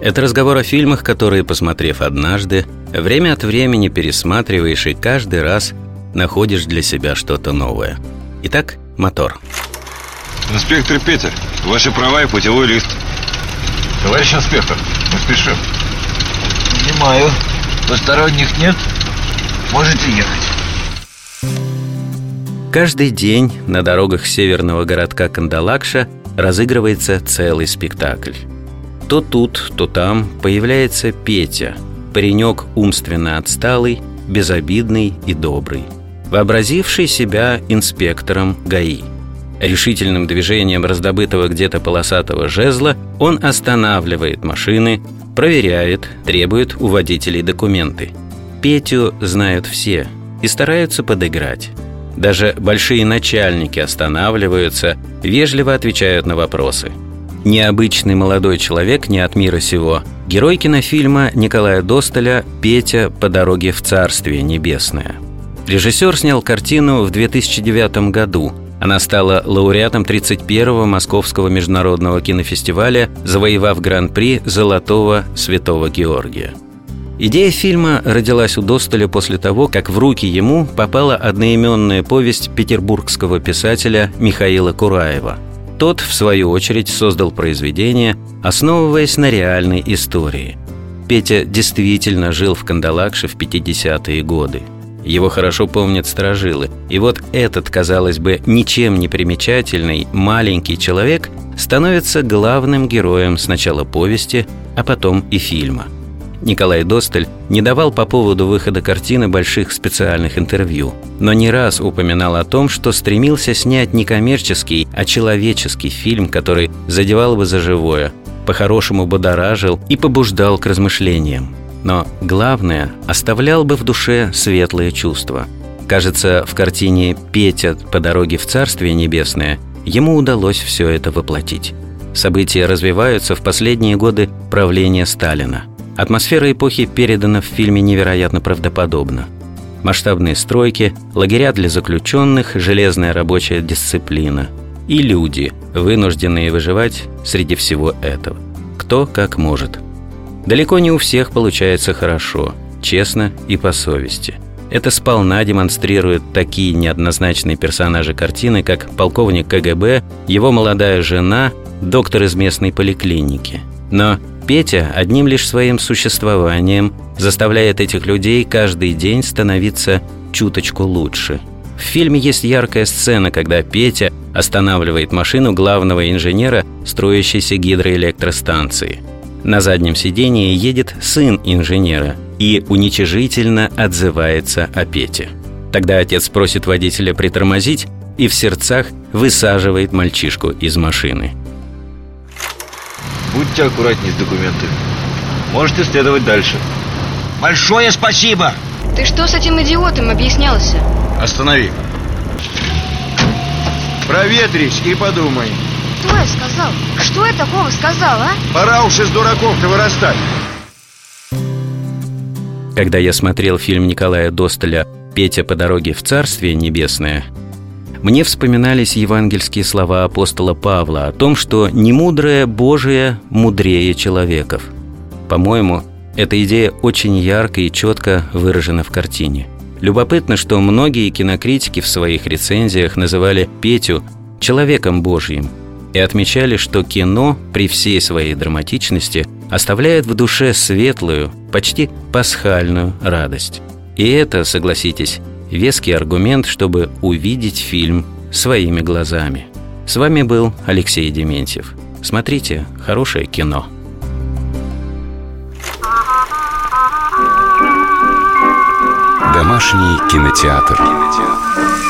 это разговор о фильмах, которые, посмотрев однажды, время от времени пересматриваешь и каждый раз находишь для себя что-то новое. Итак, мотор. Инспектор Петер, ваши права и путевой лист. Товарищ инспектор, мы спешим. Понимаю. Посторонних нет? Можете ехать. Каждый день на дорогах северного городка Кандалакша разыгрывается целый спектакль. То тут, то там появляется Петя, паренек умственно отсталый, безобидный и добрый, вообразивший себя инспектором ГАИ. Решительным движением раздобытого где-то полосатого жезла он останавливает машины, проверяет, требует у водителей документы. Петю знают все и стараются подыграть. Даже большие начальники останавливаются, вежливо отвечают на вопросы – Необычный молодой человек не от мира сего. Герой кинофильма Николая Достоля «Петя по дороге в Царствие Небесное». Режиссер снял картину в 2009 году. Она стала лауреатом 31-го Московского международного кинофестиваля, завоевав гран-при «Золотого Святого Георгия». Идея фильма родилась у Достоля после того, как в руки ему попала одноименная повесть петербургского писателя Михаила Кураева – тот, в свою очередь, создал произведение, основываясь на реальной истории. Петя действительно жил в Кандалакше в 50-е годы. Его хорошо помнят сторожилы. И вот этот, казалось бы, ничем не примечательный маленький человек становится главным героем сначала повести, а потом и фильма – Николай Досталь не давал по поводу выхода картины больших специальных интервью, но не раз упоминал о том, что стремился снять не коммерческий, а человеческий фильм, который задевал бы за живое, по-хорошему будоражил и побуждал к размышлениям. Но главное, оставлял бы в душе светлые чувства. Кажется, в картине «Петя по дороге в Царствие Небесное» ему удалось все это воплотить. События развиваются в последние годы правления Сталина – Атмосфера эпохи передана в фильме невероятно правдоподобно. Масштабные стройки, лагеря для заключенных, железная рабочая дисциплина. И люди, вынужденные выживать среди всего этого. Кто как может. Далеко не у всех получается хорошо, честно и по совести. Это сполна демонстрируют такие неоднозначные персонажи картины, как полковник КГБ, его молодая жена, доктор из местной поликлиники. Но Петя одним лишь своим существованием заставляет этих людей каждый день становиться чуточку лучше. В фильме есть яркая сцена, когда Петя останавливает машину главного инженера строящейся гидроэлектростанции. На заднем сидении едет сын инженера и уничижительно отзывается о Пете. Тогда отец просит водителя притормозить и в сердцах высаживает мальчишку из машины – Будьте аккуратнее с документами. Можете следовать дальше. Большое спасибо! Ты что с этим идиотом объяснялся? Останови. Проветрись и подумай. Что я сказал? Что я такого сказал, а? Пора уж из дураков-то вырастать. Когда я смотрел фильм Николая Достоля «Петя по дороге в Царствие Небесное», мне вспоминались евангельские слова апостола Павла о том, что «немудрое Божие мудрее человеков». По-моему, эта идея очень ярко и четко выражена в картине. Любопытно, что многие кинокритики в своих рецензиях называли Петю «человеком Божьим» и отмечали, что кино при всей своей драматичности оставляет в душе светлую, почти пасхальную радость. И это, согласитесь, веский аргумент, чтобы увидеть фильм своими глазами. С вами был Алексей Дементьев. Смотрите хорошее кино. Домашний кинотеатр. кинотеатр.